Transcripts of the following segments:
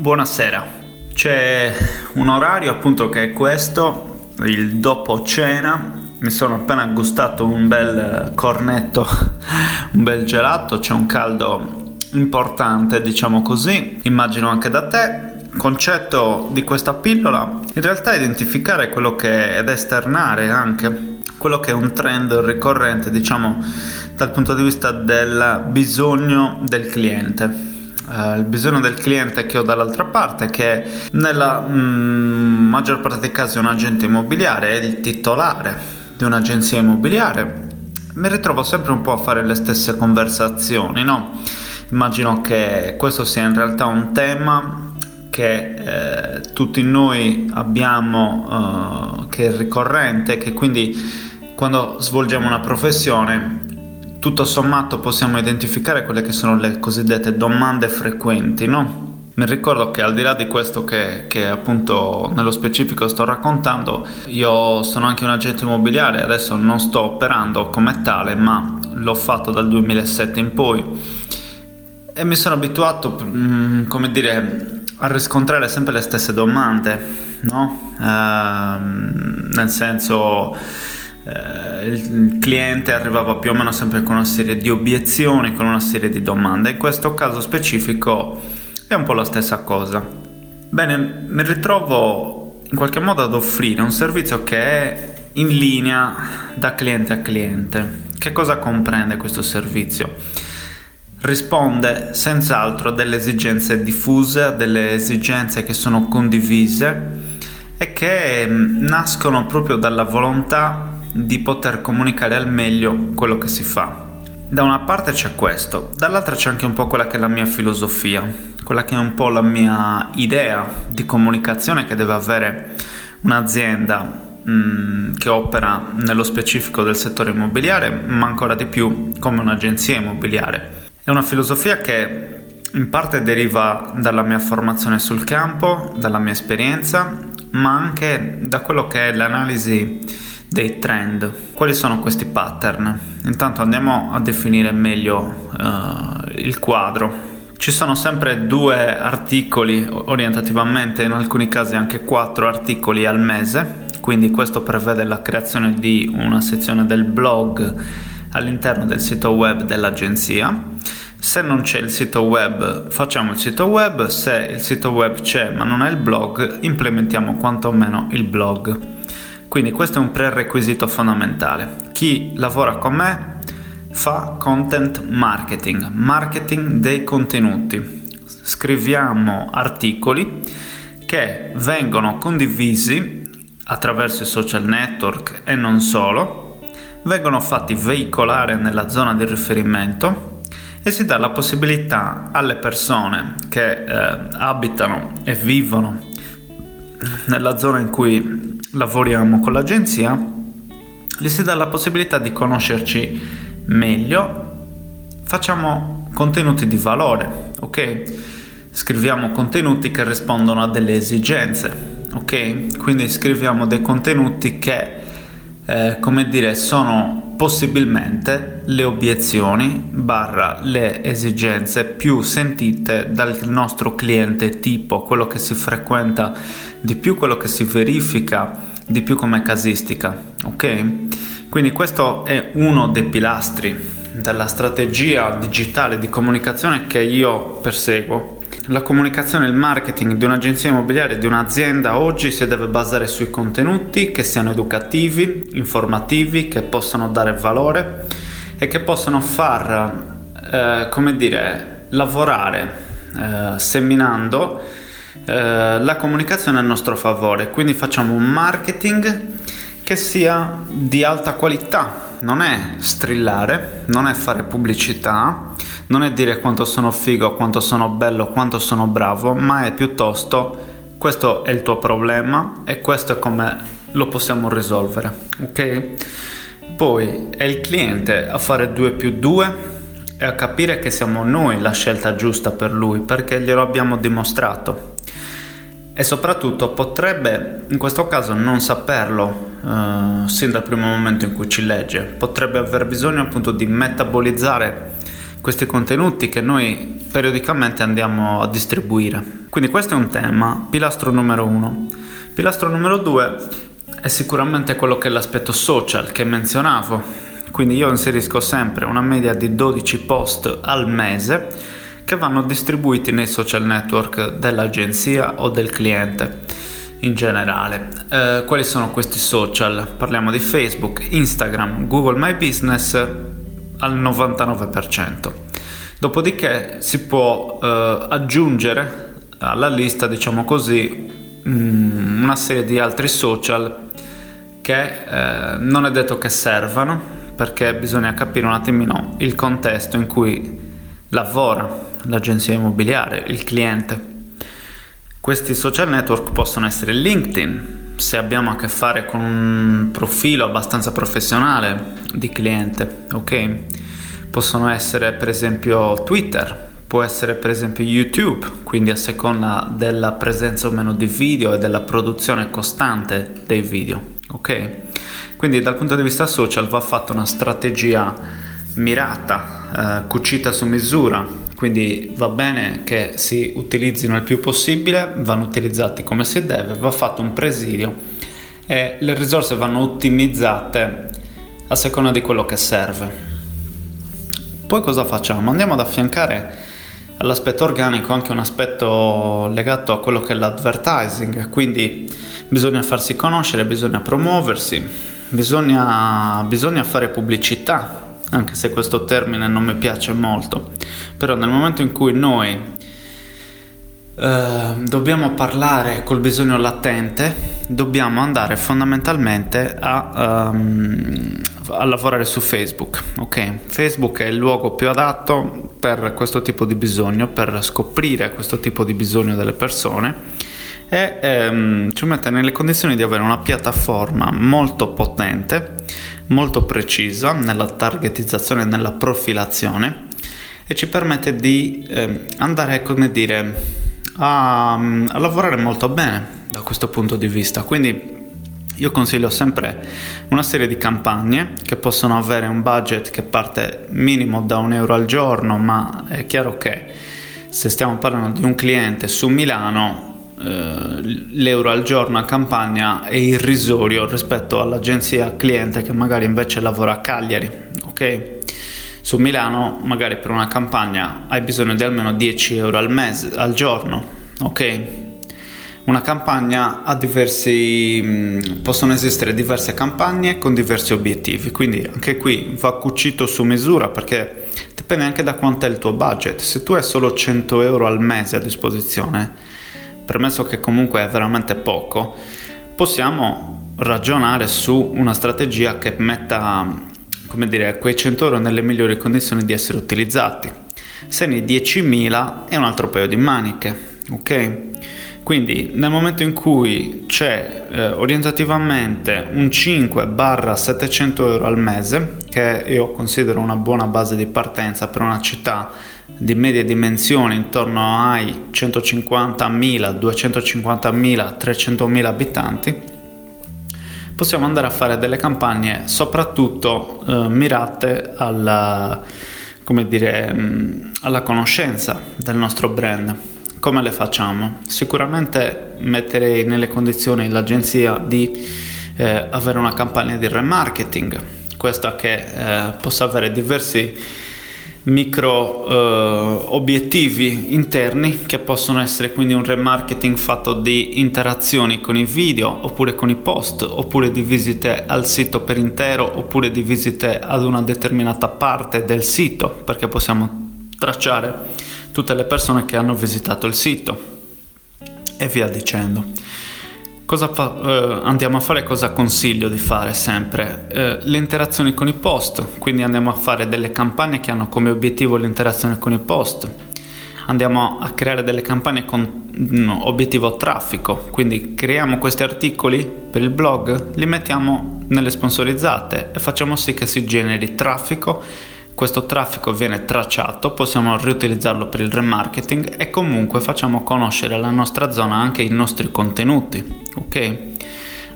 buonasera. C'è un orario appunto che è questo, il dopo cena. Mi sono appena gustato un bel cornetto, un bel gelato, c'è un caldo importante, diciamo così. Immagino anche da te. concetto di questa pillola in realtà identificare quello che è ed esternare anche quello che è un trend ricorrente, diciamo, dal punto di vista del bisogno del cliente. Uh, il bisogno del cliente che ho dall'altra parte, che nella mm, maggior parte dei casi è un agente immobiliare, è il titolare di un'agenzia immobiliare, mi ritrovo sempre un po' a fare le stesse conversazioni, no? Immagino che questo sia in realtà un tema che eh, tutti noi abbiamo, uh, che è ricorrente, che quindi quando svolgiamo una professione tutto sommato possiamo identificare quelle che sono le cosiddette domande frequenti, no? Mi ricordo che al di là di questo che, che, appunto nello specifico sto raccontando, io sono anche un agente immobiliare, adesso non sto operando come tale, ma l'ho fatto dal 2007 in poi e mi sono abituato, mm, come dire, a riscontrare sempre le stesse domande, no? Ehm, nel senso eh, il cliente arrivava più o meno sempre con una serie di obiezioni, con una serie di domande. In questo caso specifico è un po' la stessa cosa. Bene, mi ritrovo in qualche modo ad offrire un servizio che è in linea da cliente a cliente. Che cosa comprende questo servizio? Risponde senz'altro a delle esigenze diffuse, a delle esigenze che sono condivise e che mm, nascono proprio dalla volontà di poter comunicare al meglio quello che si fa. Da una parte c'è questo, dall'altra c'è anche un po' quella che è la mia filosofia, quella che è un po' la mia idea di comunicazione che deve avere un'azienda mm, che opera nello specifico del settore immobiliare, ma ancora di più come un'agenzia immobiliare. È una filosofia che in parte deriva dalla mia formazione sul campo, dalla mia esperienza, ma anche da quello che è l'analisi dei trend. Quali sono questi pattern? Intanto andiamo a definire meglio uh, il quadro. Ci sono sempre due articoli orientativamente, in alcuni casi anche quattro articoli al mese, quindi questo prevede la creazione di una sezione del blog all'interno del sito web dell'agenzia. Se non c'è il sito web, facciamo il sito web, se il sito web c'è ma non è il blog, implementiamo quantomeno il blog. Quindi questo è un prerequisito fondamentale. Chi lavora con me fa content marketing, marketing dei contenuti. Scriviamo articoli che vengono condivisi attraverso i social network e non solo, vengono fatti veicolare nella zona di riferimento e si dà la possibilità alle persone che eh, abitano e vivono nella zona in cui lavoriamo con l'agenzia, gli si dà la possibilità di conoscerci meglio, facciamo contenuti di valore, ok? Scriviamo contenuti che rispondono a delle esigenze, ok? Quindi scriviamo dei contenuti che, eh, come dire, sono possibilmente le obiezioni barra le esigenze più sentite dal nostro cliente tipo, quello che si frequenta di più, quello che si verifica di più come casistica, ok? Quindi questo è uno dei pilastri della strategia digitale di comunicazione che io perseguo. La comunicazione e il marketing di un'agenzia immobiliare, di un'azienda oggi si deve basare sui contenuti che siano educativi, informativi, che possano dare valore e che possano far, eh, come dire, lavorare eh, seminando eh, la comunicazione a nostro favore. Quindi facciamo un marketing che sia di alta qualità. Non è strillare, non è fare pubblicità, non è dire quanto sono figo, quanto sono bello, quanto sono bravo, ma è piuttosto questo è il tuo problema e questo è come lo possiamo risolvere, ok? Poi è il cliente a fare 2 più 2 e a capire che siamo noi la scelta giusta per lui perché glielo abbiamo dimostrato e soprattutto potrebbe in questo caso non saperlo uh, sin dal primo momento in cui ci legge, potrebbe aver bisogno appunto di metabolizzare questi contenuti che noi periodicamente andiamo a distribuire. Quindi questo è un tema, pilastro numero uno. Pilastro numero due è sicuramente quello che è l'aspetto social che menzionavo. Quindi io inserisco sempre una media di 12 post al mese che vanno distribuiti nei social network dell'agenzia o del cliente in generale. Eh, quali sono questi social? Parliamo di Facebook, Instagram, Google My Business al 99%. Dopodiché si può eh, aggiungere alla lista, diciamo così, mm, una serie di altri social che eh, non è detto che servano perché bisogna capire un attimino il contesto in cui lavora l'agenzia immobiliare, il cliente. Questi social network possono essere LinkedIn, se abbiamo a che fare con un profilo abbastanza professionale di cliente, ok? Possono essere per esempio Twitter, può essere per esempio YouTube, quindi a seconda della presenza o meno di video e della produzione costante dei video, ok? Quindi dal punto di vista social va fatta una strategia mirata, eh, cucita su misura, quindi va bene che si utilizzino il più possibile, vanno utilizzati come si deve, va fatto un presidio e le risorse vanno ottimizzate a seconda di quello che serve. Poi cosa facciamo? Andiamo ad affiancare all'aspetto organico anche un aspetto legato a quello che è l'advertising, quindi bisogna farsi conoscere, bisogna promuoversi, bisogna, bisogna fare pubblicità, anche se questo termine non mi piace molto, però nel momento in cui noi eh, dobbiamo parlare col bisogno latente, dobbiamo andare fondamentalmente a, um, a lavorare su Facebook. Ok, Facebook è il luogo più adatto per questo tipo di bisogno, per scoprire questo tipo di bisogno delle persone e ehm, ci mette nelle condizioni di avere una piattaforma molto potente, molto precisa nella targetizzazione e nella profilazione e ci permette di eh, andare, come dire, a, a lavorare molto bene da questo punto di vista. Quindi io consiglio sempre una serie di campagne che possono avere un budget che parte minimo da un euro al giorno, ma è chiaro che se stiamo parlando di un cliente su Milano, l'euro al giorno a campagna è irrisorio rispetto all'agenzia cliente che magari invece lavora a Cagliari, ok? Su Milano magari per una campagna hai bisogno di almeno 10 euro al mese, al giorno, ok? Una campagna ha diversi, mm, possono esistere diverse campagne con diversi obiettivi, quindi anche qui va cucito su misura perché dipende anche da quanto è il tuo budget. Se tu hai solo 100 euro al mese a disposizione, permesso che comunque è veramente poco, possiamo ragionare su una strategia che metta come dire, quei 100 euro nelle migliori condizioni di essere utilizzati. Se ne 10.000 è un altro paio di maniche, ok? Quindi nel momento in cui c'è eh, orientativamente un 5-700 euro al mese, che io considero una buona base di partenza per una città di medie dimensioni intorno ai 150.000, 250.000, 300.000 abitanti, possiamo andare a fare delle campagne soprattutto eh, mirate alla, dire, mm, alla conoscenza del nostro brand. Come le facciamo? Sicuramente metterei nelle condizioni l'agenzia di eh, avere una campagna di remarketing, questa che eh, possa avere diversi micro eh, obiettivi interni che possono essere quindi un remarketing fatto di interazioni con i video oppure con i post oppure di visite al sito per intero oppure di visite ad una determinata parte del sito perché possiamo tracciare tutte le persone che hanno visitato il sito e via dicendo. Cosa fa, eh, andiamo a fare? Cosa consiglio di fare sempre? Eh, le interazioni con i post, quindi andiamo a fare delle campagne che hanno come obiettivo l'interazione con i post. Andiamo a creare delle campagne con no, obiettivo traffico, quindi creiamo questi articoli per il blog, li mettiamo nelle sponsorizzate e facciamo sì che si generi traffico questo traffico viene tracciato, possiamo riutilizzarlo per il remarketing e comunque facciamo conoscere la nostra zona anche i nostri contenuti, ok?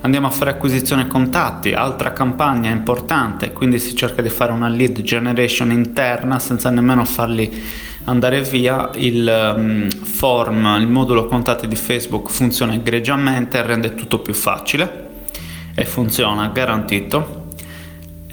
andiamo a fare acquisizione contatti, altra campagna importante, quindi si cerca di fare una lead generation interna senza nemmeno farli andare via, il um, form, il modulo contatti di Facebook funziona egregiamente, rende tutto più facile e funziona garantito.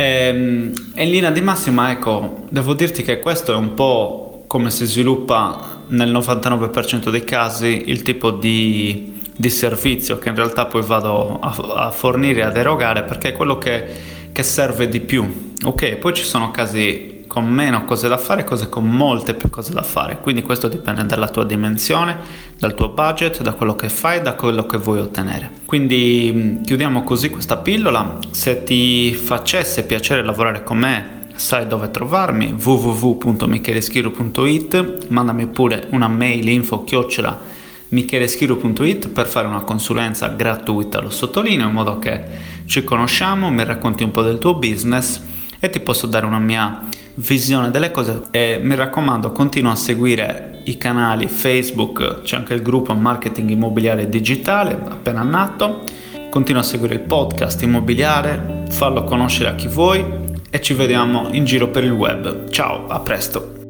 Ehm, e in linea di massima, ecco, devo dirti che questo è un po' come si sviluppa nel 99% dei casi il tipo di, di servizio che in realtà poi vado a, a fornire, ad erogare, perché è quello che, che serve di più. Ok, poi ci sono casi con meno cose da fare, cose con molte più cose da fare. Quindi questo dipende dalla tua dimensione, dal tuo budget, da quello che fai, da quello che vuoi ottenere. Quindi mm, chiudiamo così questa pillola. Se ti facesse piacere lavorare con me, sai dove trovarmi www.micheleschiro.it mandami pure una mail info chiocciola micheleschiro.it per fare una consulenza gratuita lo sottolineo in modo che ci conosciamo mi racconti un po' del tuo business e ti posso dare una mia visione delle cose e mi raccomando continua a seguire i canali Facebook, c'è anche il gruppo Marketing Immobiliare Digitale appena nato, continua a seguire il podcast immobiliare, fallo conoscere a chi vuoi e ci vediamo in giro per il web. Ciao, a presto!